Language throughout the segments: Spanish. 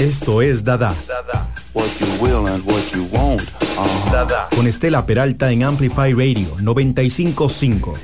Esto es Dada. Dada. Con Estela Peralta en Amplify Radio 955.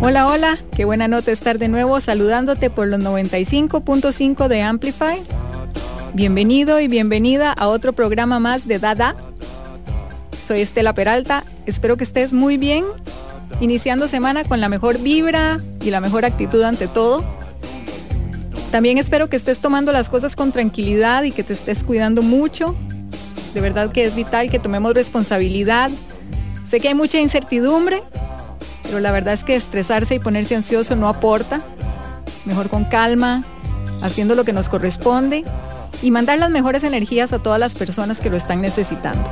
Hola, hola, qué buena nota estar de nuevo saludándote por los 95.5 de Amplify. Bienvenido y bienvenida a otro programa más de Dada. Soy Estela Peralta, espero que estés muy bien, iniciando semana con la mejor vibra y la mejor actitud ante todo. También espero que estés tomando las cosas con tranquilidad y que te estés cuidando mucho. De verdad que es vital que tomemos responsabilidad. Sé que hay mucha incertidumbre, pero la verdad es que estresarse y ponerse ansioso no aporta. Mejor con calma, haciendo lo que nos corresponde y mandar las mejores energías a todas las personas que lo están necesitando.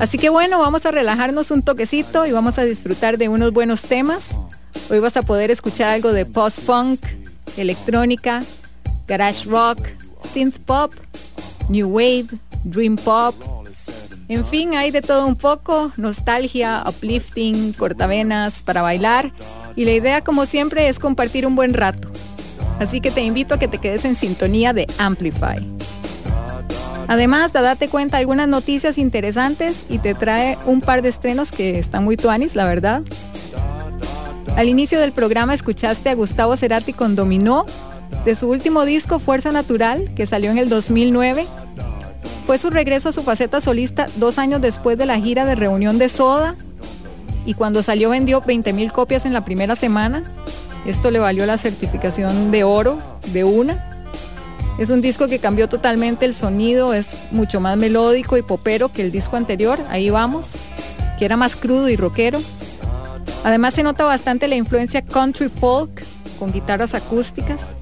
Así que bueno, vamos a relajarnos un toquecito y vamos a disfrutar de unos buenos temas. Hoy vas a poder escuchar algo de post-punk, electrónica, garage rock, synth pop, new wave, dream pop, en fin, hay de todo un poco, nostalgia, uplifting, cortavenas para bailar y la idea como siempre es compartir un buen rato. Así que te invito a que te quedes en sintonía de Amplify. Además, Dada te cuenta algunas noticias interesantes y te trae un par de estrenos que están muy tuanis, la verdad. Al inicio del programa escuchaste a Gustavo Cerati con Dominó, de su último disco Fuerza Natural, que salió en el 2009. Fue su regreso a su faceta solista dos años después de la gira de reunión de Soda y cuando salió vendió 20.000 copias en la primera semana. Esto le valió la certificación de oro de una. Es un disco que cambió totalmente el sonido, es mucho más melódico y popero que el disco anterior, ahí vamos, que era más crudo y rockero. Además se nota bastante la influencia country folk con guitarras acústicas.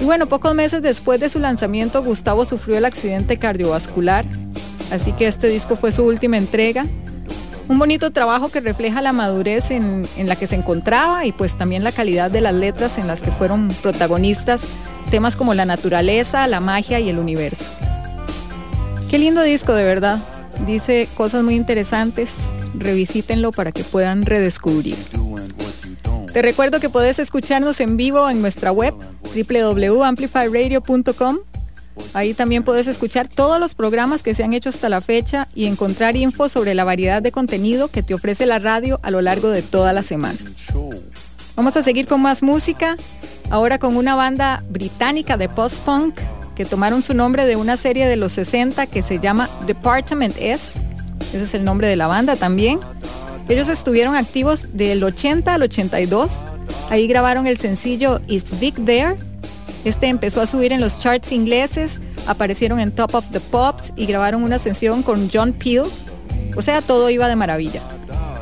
Y bueno, pocos meses después de su lanzamiento, Gustavo sufrió el accidente cardiovascular, así que este disco fue su última entrega. Un bonito trabajo que refleja la madurez en, en la que se encontraba y pues también la calidad de las letras en las que fueron protagonistas temas como la naturaleza, la magia y el universo. Qué lindo disco de verdad. Dice cosas muy interesantes. Revisítenlo para que puedan redescubrir. Te recuerdo que puedes escucharnos en vivo en nuestra web www.amplifyradio.com. Ahí también puedes escuchar todos los programas que se han hecho hasta la fecha y encontrar info sobre la variedad de contenido que te ofrece la radio a lo largo de toda la semana. Vamos a seguir con más música ahora con una banda británica de post-punk que tomaron su nombre de una serie de los 60 que se llama Department S. Ese es el nombre de la banda también. Ellos estuvieron activos del 80 al 82. Ahí grabaron el sencillo Is Big There. Este empezó a subir en los charts ingleses, aparecieron en Top of the Pops y grabaron una sesión con John Peel. O sea, todo iba de maravilla.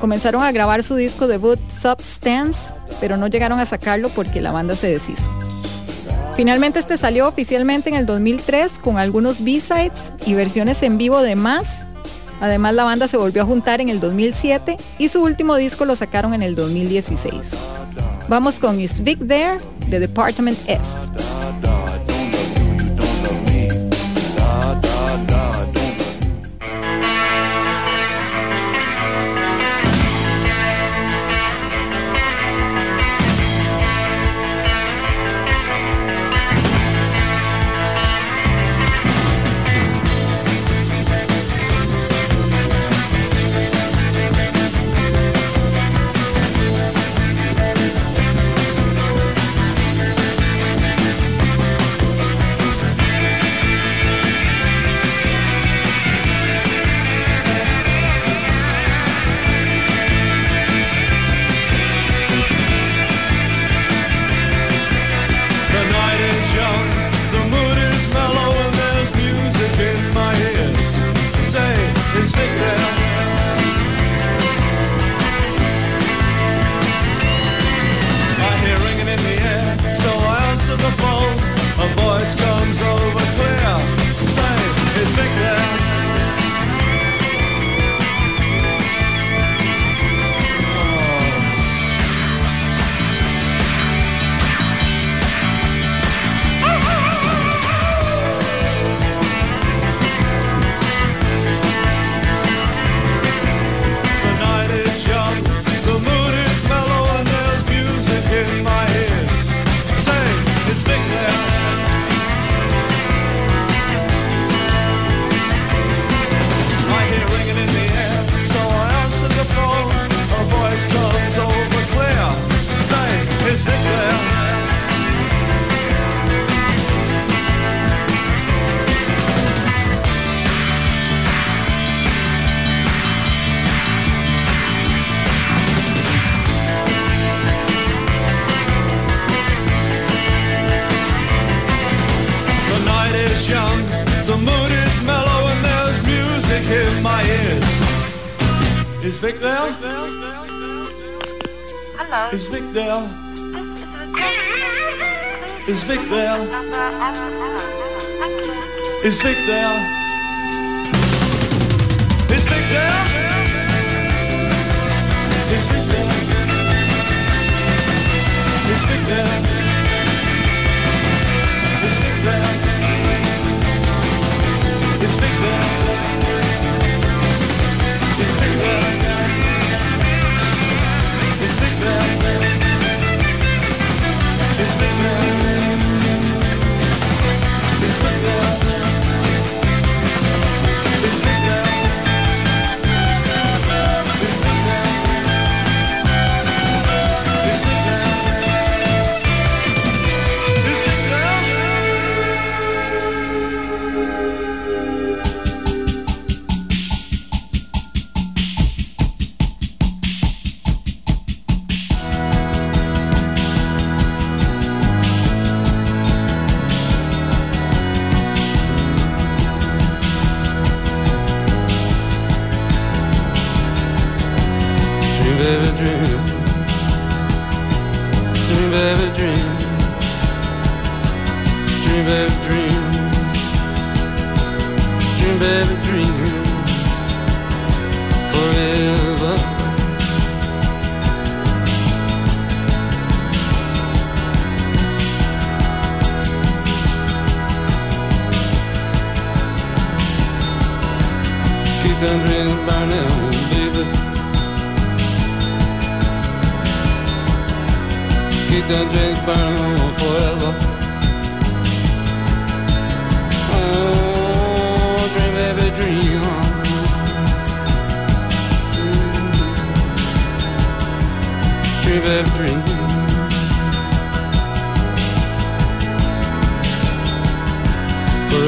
Comenzaron a grabar su disco debut Substance, pero no llegaron a sacarlo porque la banda se deshizo. Finalmente este salió oficialmente en el 2003 con algunos B-sides y versiones en vivo de más. Además la banda se volvió a juntar en el 2007 y su último disco lo sacaron en el 2016. Vamos con Is Big There de Department S.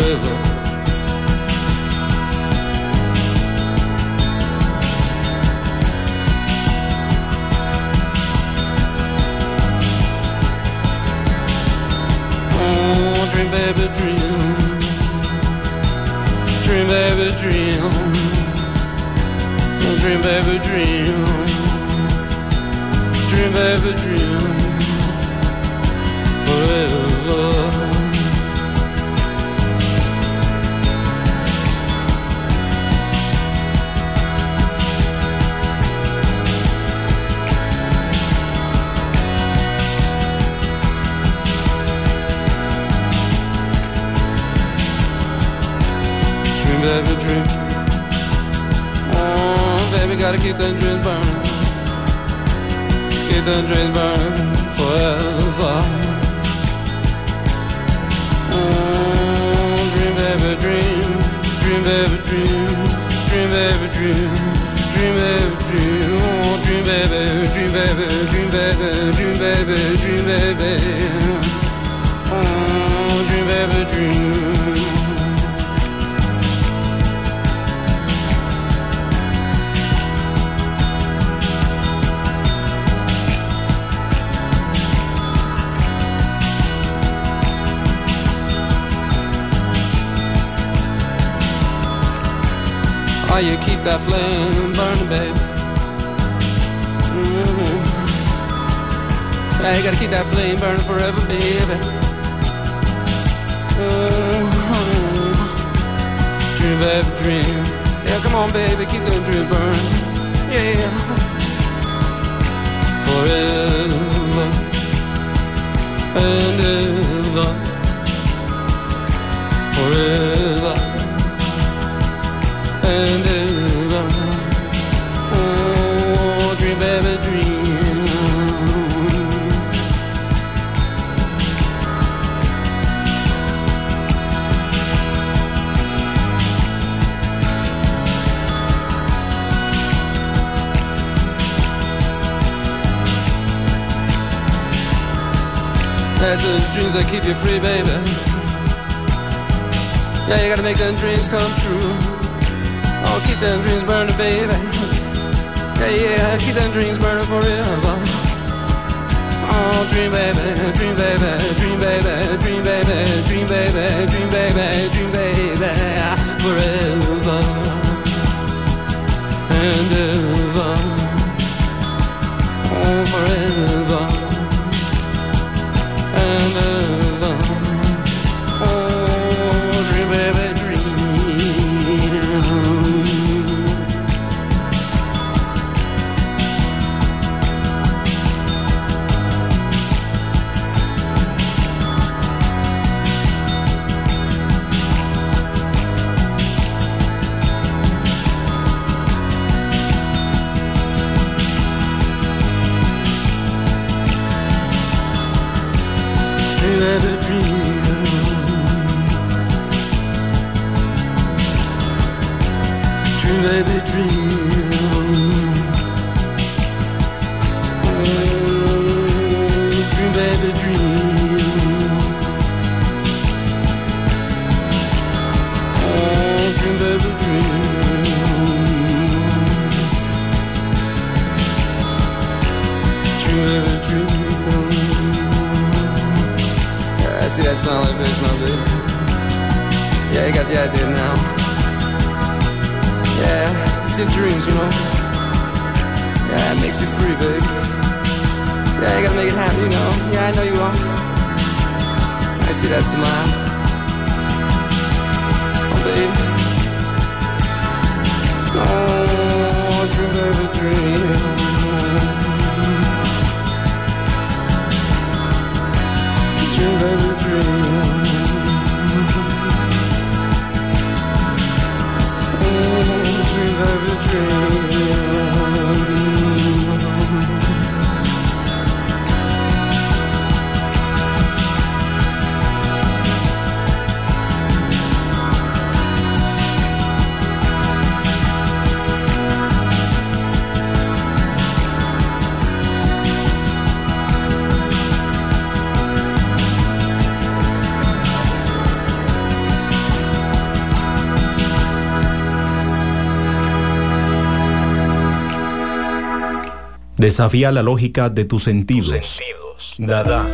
world and dreams that keep you free, baby. Yeah, you gotta make them dreams come true. Oh, keep them dreams burning, baby. Yeah, yeah, keep them dreams burning forever. Oh, dream baby, dream baby, dream baby, dream baby, dream baby, dream baby, dream baby, forever and ever. It's on your face now, baby. Yeah, you got the idea now. Yeah, it's your dreams, you know. Yeah, it makes you free, baby. Yeah, you gotta make it happen, you know. Yeah, I know you are. I see that smile. Oh. Oh, dream, baby, dream. Dream, baby, dream. Dream, Desafía la lógica de tus sentidos. Dada.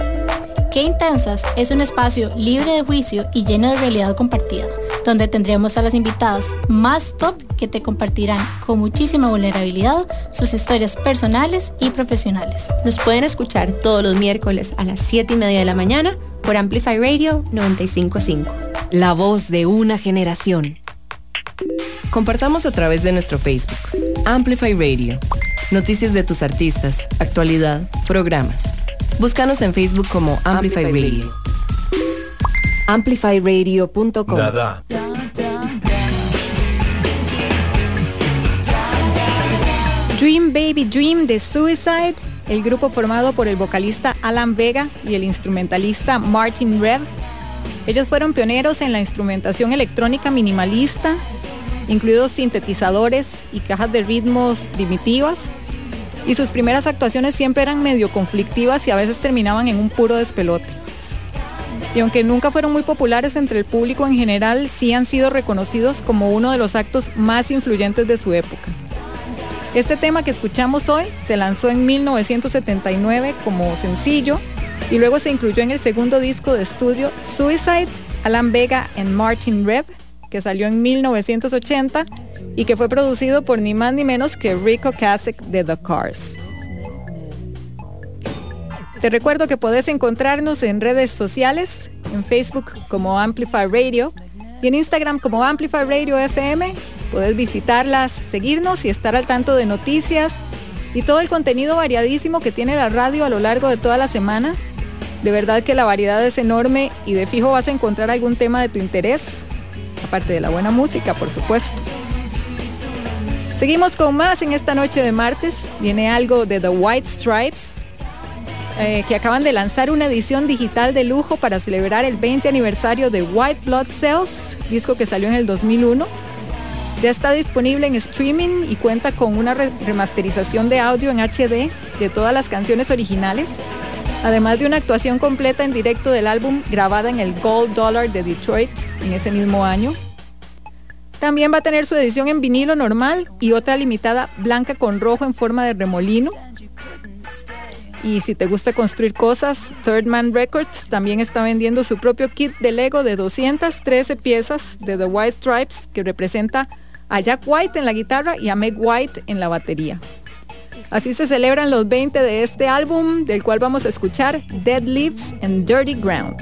Qué Intensas es un espacio libre de juicio y lleno de realidad compartida, donde tendremos a las invitadas más top que te compartirán con muchísima vulnerabilidad sus historias personales y profesionales. Nos pueden escuchar todos los miércoles a las 7 y media de la mañana por Amplify Radio 955. La voz de una generación. Compartamos a través de nuestro Facebook, Amplify Radio. Noticias de tus artistas, actualidad, programas. Búscanos en Facebook como Amplify, Radio. Amplifyradio.com. Dream Baby Dream de Suicide, el grupo formado por el vocalista Alan Vega y el instrumentalista Martin Rev. Ellos fueron pioneros en la instrumentación electrónica minimalista, incluidos sintetizadores y cajas de ritmos primitivas y sus primeras actuaciones siempre eran medio conflictivas y a veces terminaban en un puro despelote. Y aunque nunca fueron muy populares entre el público en general, sí han sido reconocidos como uno de los actos más influyentes de su época. Este tema que escuchamos hoy se lanzó en 1979 como sencillo y luego se incluyó en el segundo disco de estudio Suicide, Alan Vega and Martin Rev, que salió en 1980 y que fue producido por ni más ni menos que Rico Kasek de The Cars. Te recuerdo que podés encontrarnos en redes sociales, en Facebook como Amplify Radio y en Instagram como Amplify Radio FM. Podés visitarlas, seguirnos y estar al tanto de noticias y todo el contenido variadísimo que tiene la radio a lo largo de toda la semana. De verdad que la variedad es enorme y de fijo vas a encontrar algún tema de tu interés, aparte de la buena música, por supuesto. Seguimos con más en esta noche de martes. Viene algo de The White Stripes, eh, que acaban de lanzar una edición digital de lujo para celebrar el 20 aniversario de White Blood Cells, disco que salió en el 2001. Ya está disponible en streaming y cuenta con una remasterización de audio en HD de todas las canciones originales, además de una actuación completa en directo del álbum grabada en el Gold Dollar de Detroit en ese mismo año. También va a tener su edición en vinilo normal y otra limitada blanca con rojo en forma de remolino. Y si te gusta construir cosas, Third Man Records también está vendiendo su propio kit de Lego de 213 piezas de The White Stripes que representa a Jack White en la guitarra y a Meg White en la batería. Así se celebran los 20 de este álbum, del cual vamos a escuchar Dead Leaves and Dirty Ground.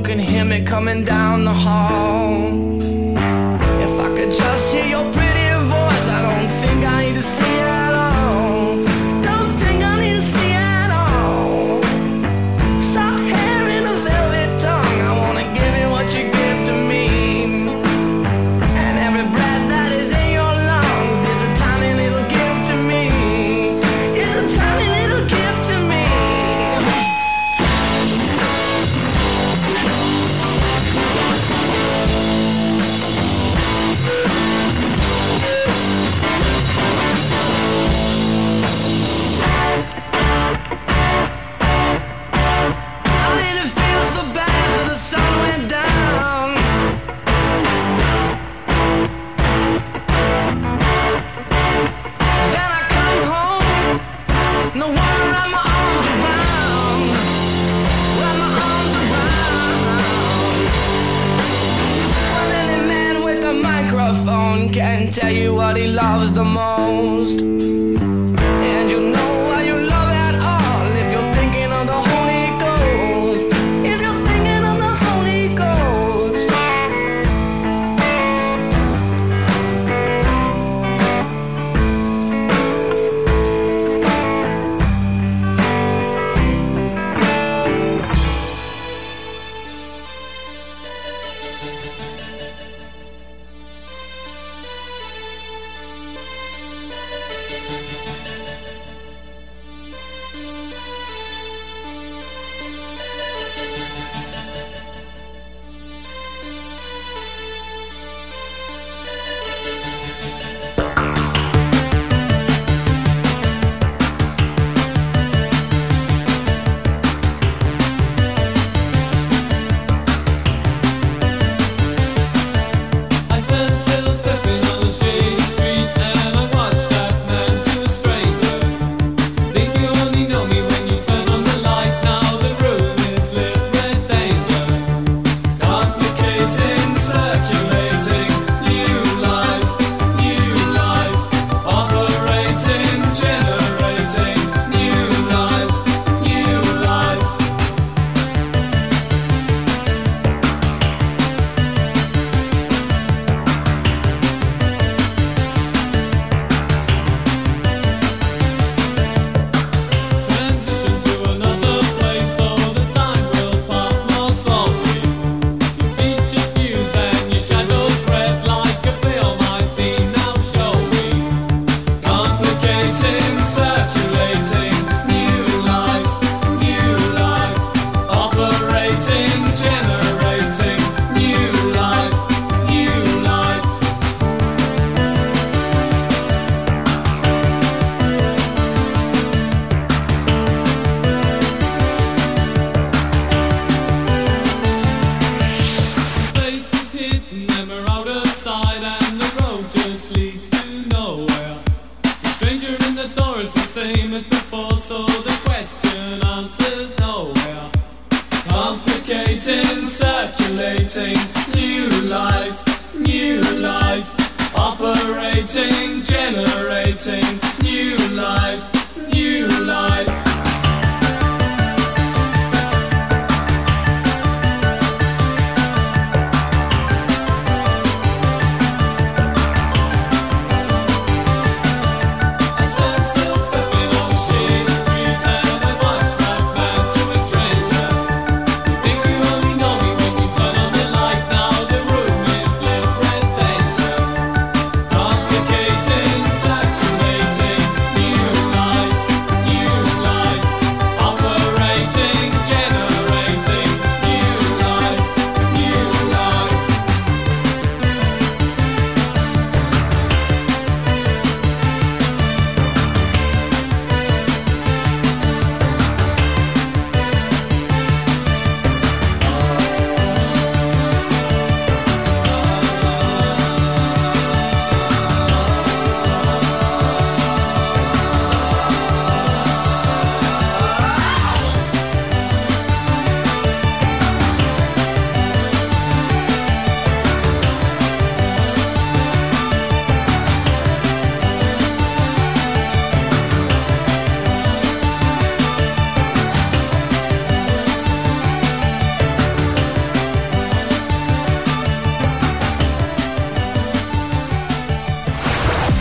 you can hear me coming down the hall.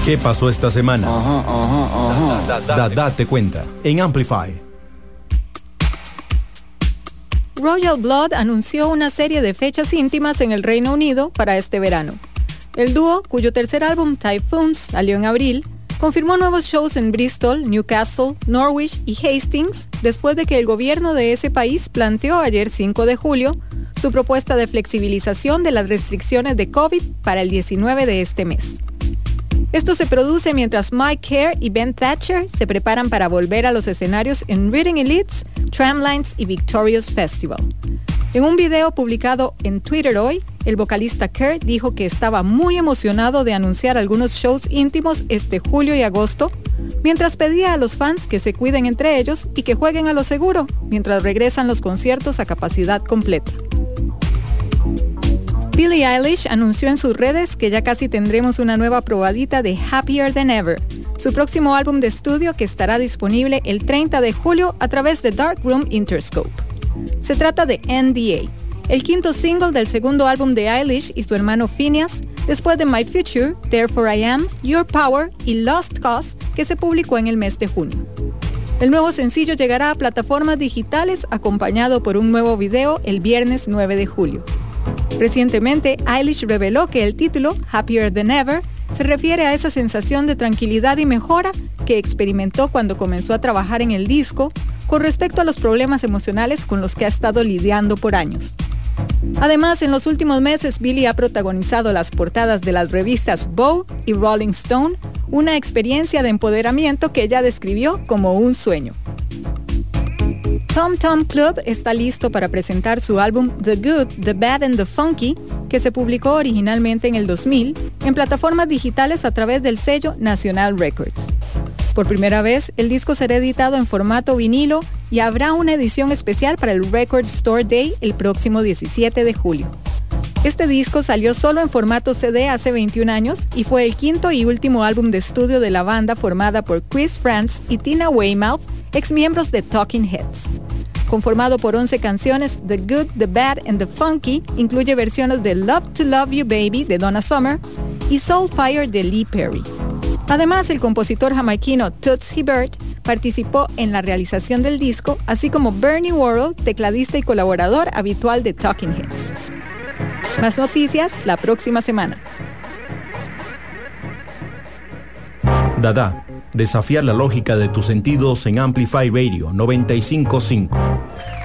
¿Qué pasó esta semana? Da, date cuenta en Amplify. Royal Blood anunció una serie de fechas íntimas en el Reino Unido para este verano. El dúo, cuyo tercer álbum Typhoons salió en abril, confirmó nuevos shows en Bristol, Newcastle, Norwich y Hastings después de que el gobierno de ese país planteó ayer 5 de julio su propuesta de flexibilización de las restricciones de COVID para el 19 de este mes. Esto se produce mientras Mike Kerr y Ben Thatcher se preparan para volver a los escenarios en Reading Elites, Tramlines y Victorious Festival. En un video publicado en Twitter hoy, el vocalista Kerr dijo que estaba muy emocionado de anunciar algunos shows íntimos este julio y agosto, mientras pedía a los fans que se cuiden entre ellos y que jueguen a lo seguro, mientras regresan los conciertos a capacidad completa. Billie Eilish anunció en sus redes que ya casi tendremos una nueva probadita de Happier Than Ever, su próximo álbum de estudio que estará disponible el 30 de julio a través de Dark Room Interscope. Se trata de NDA, el quinto single del segundo álbum de Eilish y su hermano Phineas, después de My Future, Therefore I Am, Your Power y Lost Cause, que se publicó en el mes de junio. El nuevo sencillo llegará a plataformas digitales acompañado por un nuevo video el viernes 9 de julio. Recientemente, Eilish reveló que el título, Happier Than Ever, se refiere a esa sensación de tranquilidad y mejora que experimentó cuando comenzó a trabajar en el disco con respecto a los problemas emocionales con los que ha estado lidiando por años. Además, en los últimos meses, Billy ha protagonizado las portadas de las revistas Vogue y Rolling Stone, una experiencia de empoderamiento que ella describió como un sueño. Tom Tom Club está listo para presentar su álbum The Good, The Bad and The Funky, que se publicó originalmente en el 2000 en plataformas digitales a través del sello National Records. Por primera vez, el disco será editado en formato vinilo y habrá una edición especial para el Record Store Day el próximo 17 de julio. Este disco salió solo en formato CD hace 21 años y fue el quinto y último álbum de estudio de la banda formada por Chris Frantz y Tina Weymouth, ex miembros de Talking Heads. Conformado por 11 canciones, The Good, The Bad and The Funky incluye versiones de Love to Love You Baby de Donna Summer y Soul Fire de Lee Perry. Además, el compositor jamaiquino Toots Hibbert participó en la realización del disco, así como Bernie Worrell, tecladista y colaborador habitual de Talking Heads. Más noticias la próxima semana. Dada, desafiar la lógica de tus sentidos en Amplify Radio 955.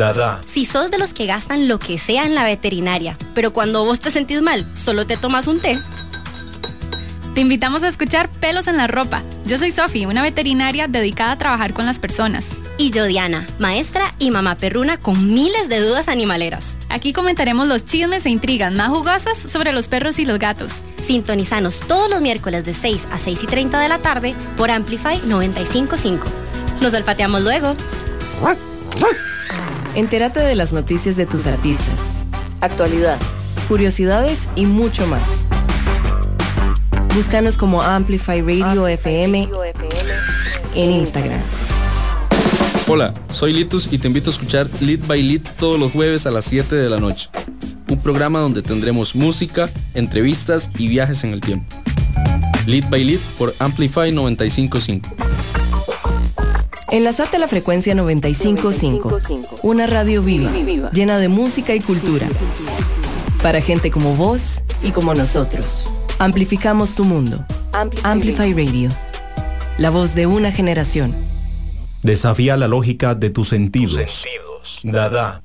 Dada. Si sos de los que gastan lo que sea en la veterinaria, pero cuando vos te sentís mal, solo te tomas un té. Te invitamos a escuchar Pelos en la Ropa. Yo soy Sofi, una veterinaria dedicada a trabajar con las personas. Y yo, Diana, maestra y mamá perruna con miles de dudas animaleras. Aquí comentaremos los chismes e intrigas más jugosas sobre los perros y los gatos. Sintonizanos todos los miércoles de 6 a 6 y 30 de la tarde por Amplify 955. Nos olfateamos luego. Entérate de las noticias de tus artistas, actualidad, curiosidades y mucho más. Búscanos como Amplify Radio FM en Instagram. Hola, soy Litus y te invito a escuchar Lit by Lit todos los jueves a las 7 de la noche. Un programa donde tendremos música, entrevistas y viajes en el tiempo. Lit by Lit por Amplify 955. Enlazate a la frecuencia 955, una radio viva, llena de música y cultura. Para gente como vos y como nosotros. Amplificamos tu mundo. Amplify Radio. La voz de una generación. Desafía la lógica de tus sentidos. Dada.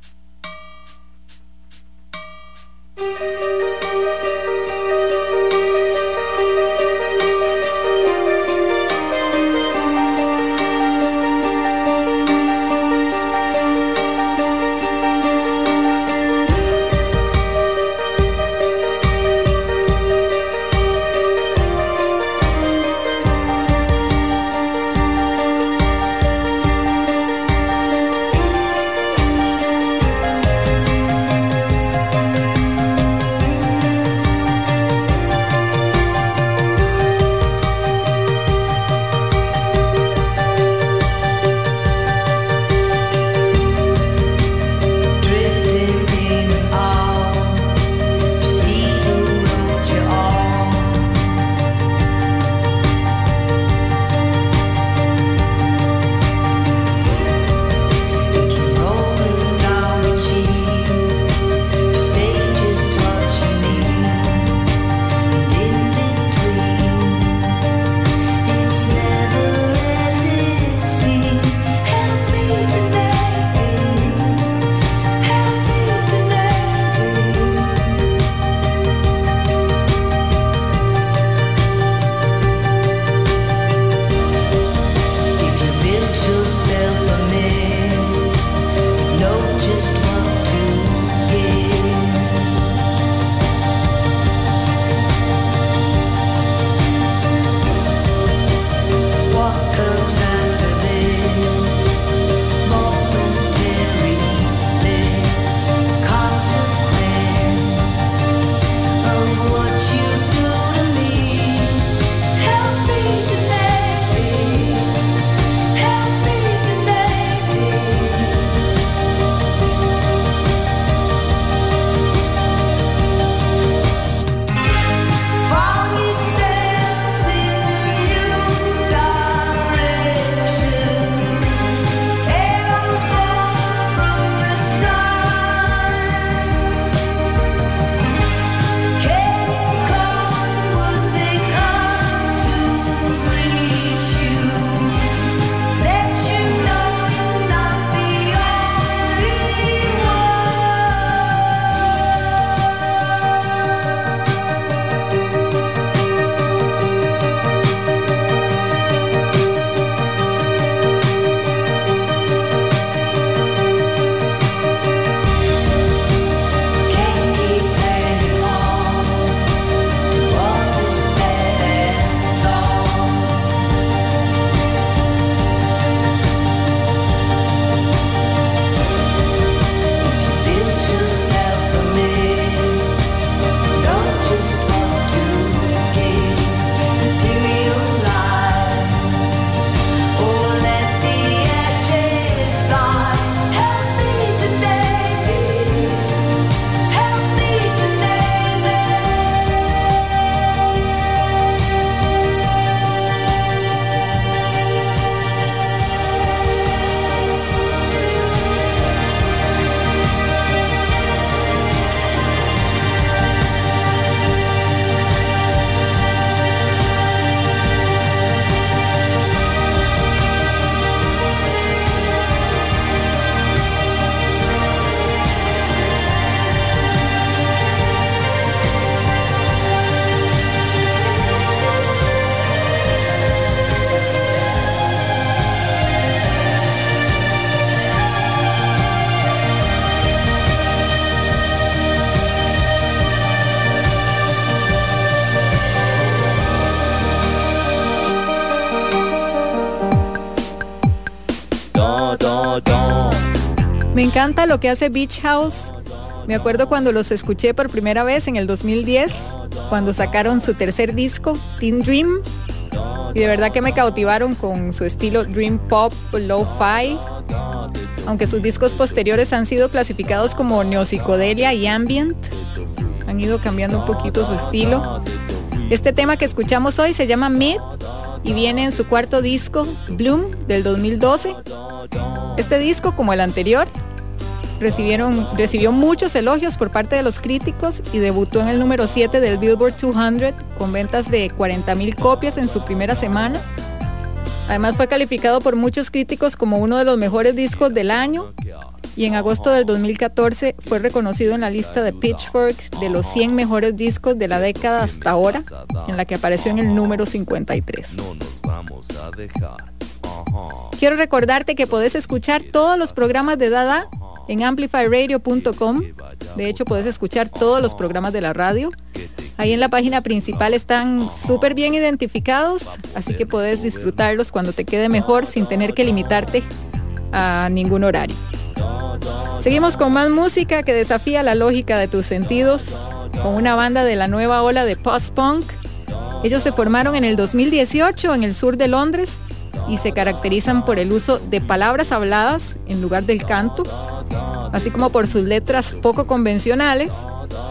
Encanta lo que hace Beach House. Me acuerdo cuando los escuché por primera vez en el 2010, cuando sacaron su tercer disco, Teen Dream. Y de verdad que me cautivaron con su estilo Dream Pop, Lo-Fi. Aunque sus discos posteriores han sido clasificados como neopsicodelia y ambient, han ido cambiando un poquito su estilo. Este tema que escuchamos hoy se llama Mid y viene en su cuarto disco, Bloom, del 2012. Este disco, como el anterior, recibieron, recibió muchos elogios por parte de los críticos y debutó en el número 7 del Billboard 200 con ventas de 40.000 copias en su primera semana. Además fue calificado por muchos críticos como uno de los mejores discos del año y en agosto del 2014 fue reconocido en la lista de Pitchfork de los 100 mejores discos de la década hasta ahora, en la que apareció en el número 53. Quiero recordarte que podés escuchar todos los programas de Dada en amplifyradio.com. De hecho, puedes escuchar todos los programas de la radio. Ahí en la página principal están súper bien identificados, así que puedes disfrutarlos cuando te quede mejor sin tener que limitarte a ningún horario. Seguimos con más música que desafía la lógica de tus sentidos, con una banda de la nueva ola de post-punk. Ellos se formaron en el 2018 en el sur de Londres y se caracterizan por el uso de palabras habladas en lugar del canto así como por sus letras poco convencionales.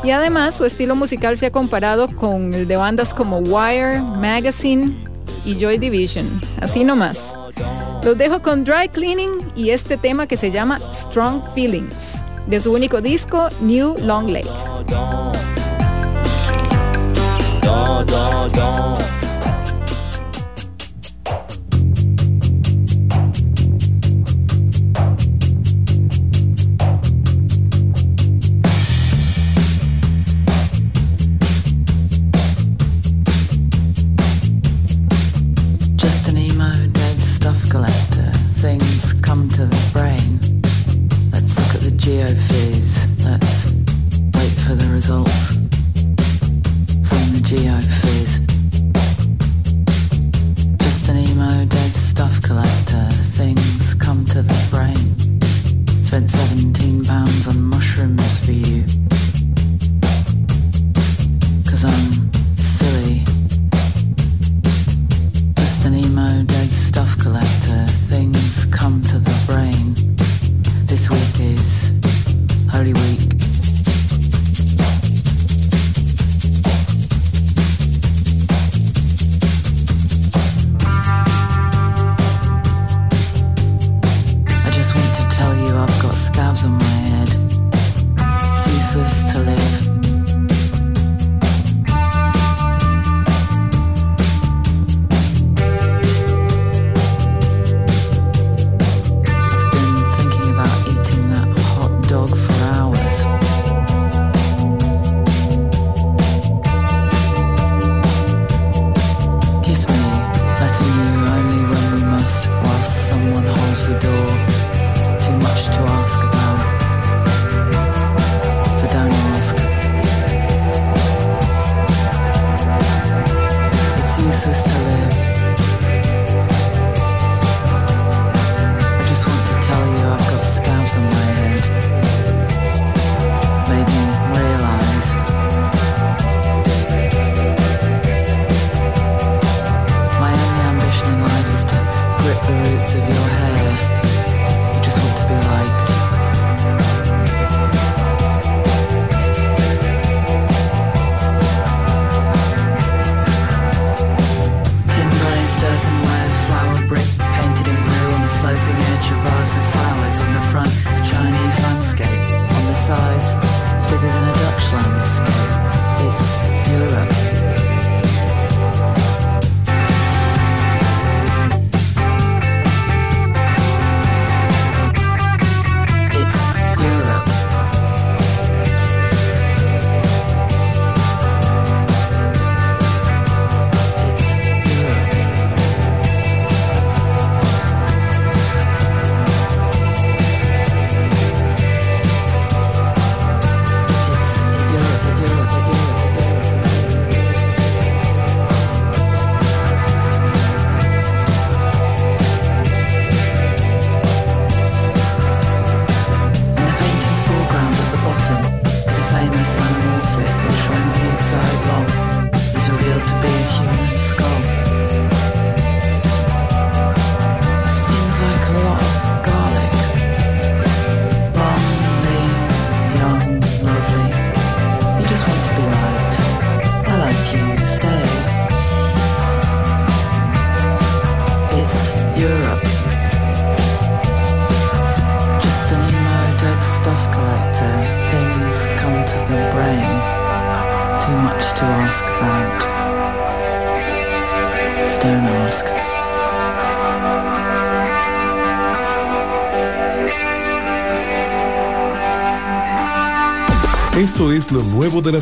Y además su estilo musical se ha comparado con el de bandas como Wire, Magazine y Joy Division. Así nomás. Los dejo con Dry Cleaning y este tema que se llama Strong Feelings, de su único disco New Long Lake. closest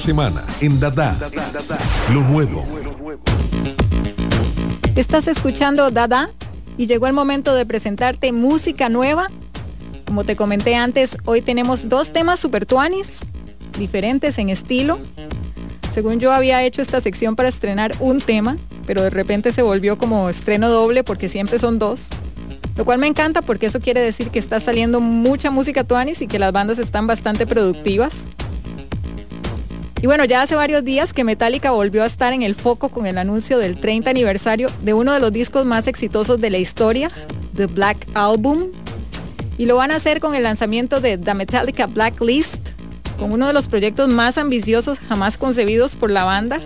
semana en Dada. Lo nuevo. Estás escuchando Dada y llegó el momento de presentarte música nueva. Como te comenté antes, hoy tenemos dos temas super tuanis, diferentes en estilo. Según yo había hecho esta sección para estrenar un tema, pero de repente se volvió como estreno doble porque siempre son dos. Lo cual me encanta porque eso quiere decir que está saliendo mucha música tuanis y que las bandas están bastante productivas. Y bueno, ya hace varios días que Metallica volvió a estar en el foco con el anuncio del 30 aniversario de uno de los discos más exitosos de la historia, The Black Album. Y lo van a hacer con el lanzamiento de The Metallica Blacklist, con uno de los proyectos más ambiciosos jamás concebidos por la banda,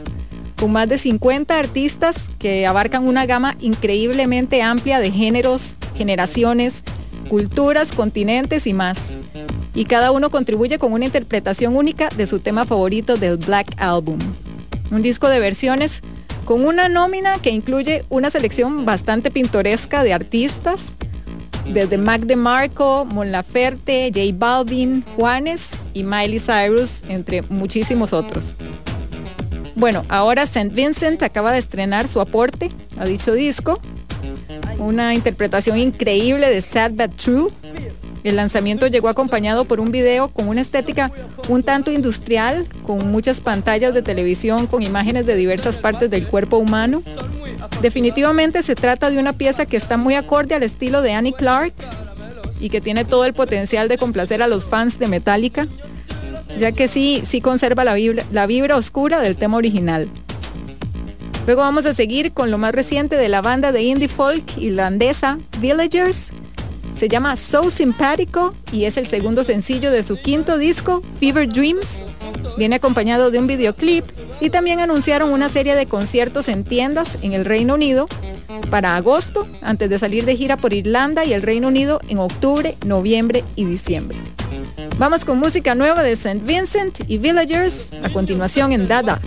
con más de 50 artistas que abarcan una gama increíblemente amplia de géneros, generaciones, culturas, continentes y más y cada uno contribuye con una interpretación única de su tema favorito del Black Album. Un disco de versiones con una nómina que incluye una selección bastante pintoresca de artistas, desde Mac DeMarco, Mon Laferte, J Balvin, Juanes y Miley Cyrus, entre muchísimos otros. Bueno, ahora St. Vincent acaba de estrenar su aporte a dicho disco, una interpretación increíble de Sad But True, el lanzamiento llegó acompañado por un video con una estética un tanto industrial, con muchas pantallas de televisión con imágenes de diversas partes del cuerpo humano. Definitivamente se trata de una pieza que está muy acorde al estilo de Annie Clark y que tiene todo el potencial de complacer a los fans de Metallica, ya que sí, sí conserva la vibra, la vibra oscura del tema original. Luego vamos a seguir con lo más reciente de la banda de indie folk irlandesa Villagers, se llama So Simpático y es el segundo sencillo de su quinto disco, Fever Dreams. Viene acompañado de un videoclip y también anunciaron una serie de conciertos en tiendas en el Reino Unido para agosto, antes de salir de gira por Irlanda y el Reino Unido en octubre, noviembre y diciembre. Vamos con música nueva de St. Vincent y Villagers a continuación en Dada.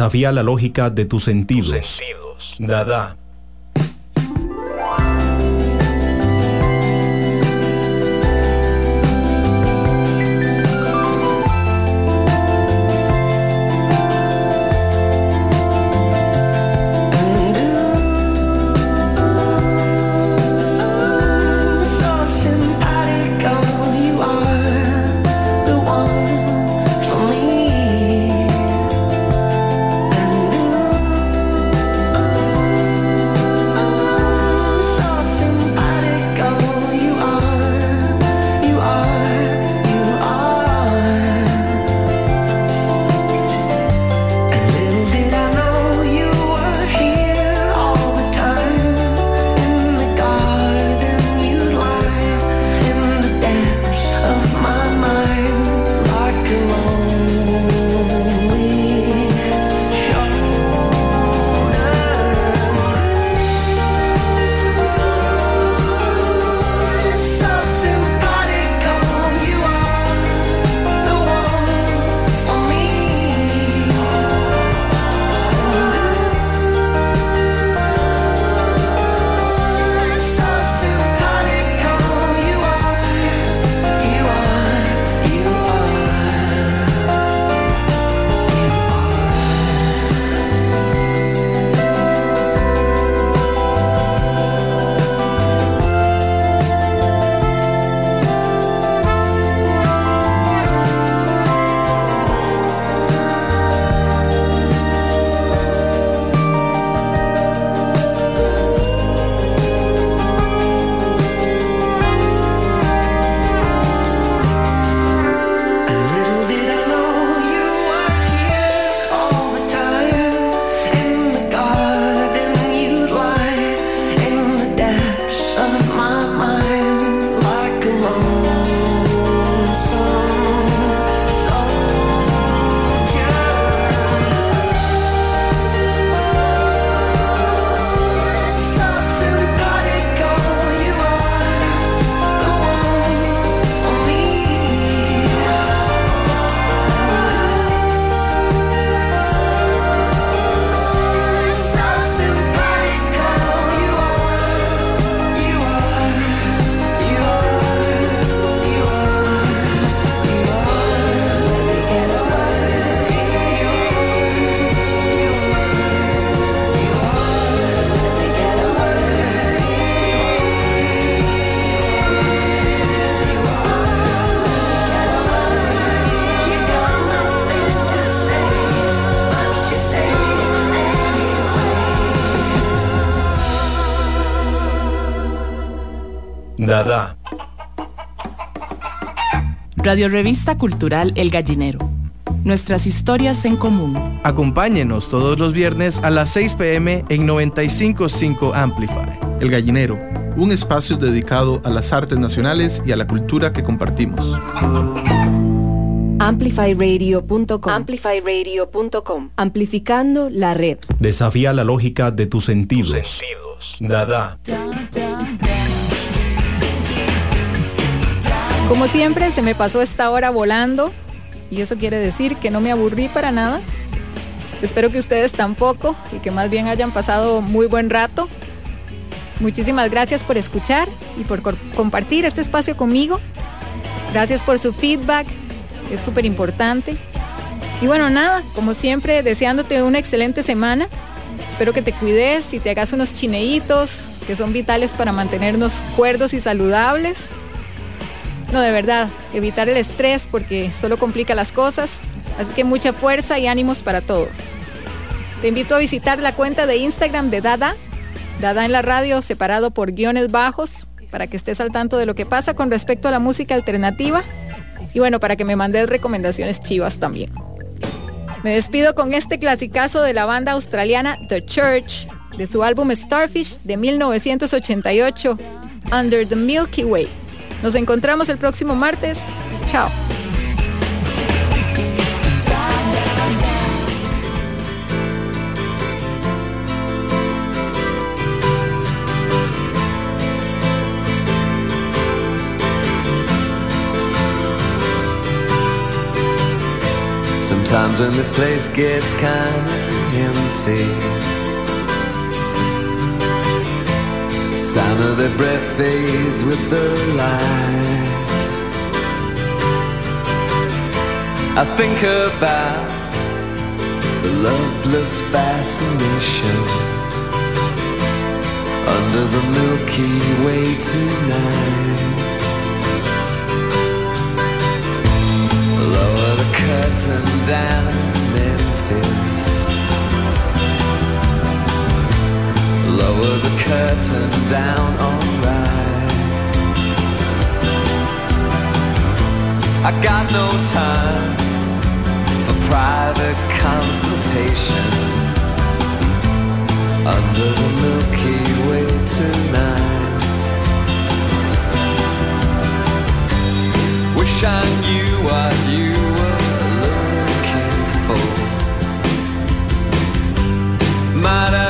Desafía la lógica de tus sentidos. Dada. Radio Revista Cultural El Gallinero. Nuestras historias en común. Acompáñenos todos los viernes a las 6 pm en 955 Amplify. El Gallinero, un espacio dedicado a las artes nacionales y a la cultura que compartimos. Amplifyradio.com Amplifyradio.com Amplificando la red. Desafía la lógica de tus sentidos. Dada. Como siempre, se me pasó esta hora volando y eso quiere decir que no me aburrí para nada. Espero que ustedes tampoco y que más bien hayan pasado muy buen rato. Muchísimas gracias por escuchar y por compartir este espacio conmigo. Gracias por su feedback, es súper importante. Y bueno, nada, como siempre, deseándote una excelente semana. Espero que te cuides y te hagas unos chineitos que son vitales para mantenernos cuerdos y saludables. No, de verdad, evitar el estrés porque solo complica las cosas. Así que mucha fuerza y ánimos para todos. Te invito a visitar la cuenta de Instagram de Dada, Dada en la radio separado por guiones bajos, para que estés al tanto de lo que pasa con respecto a la música alternativa y bueno, para que me mandes recomendaciones chivas también. Me despido con este clasicazo de la banda australiana The Church, de su álbum Starfish de 1988, Under the Milky Way. Nos encontramos el próximo martes. Chao. Sometimes when this place gets kinda empty. Sound of their breath fades with the light. I think about the loveless fascination under the Milky Way tonight. Lower the curtain down, Lower the curtain down, alright. I got no time for private consultation under the Milky Way tonight. Wish I knew what you were looking for. Might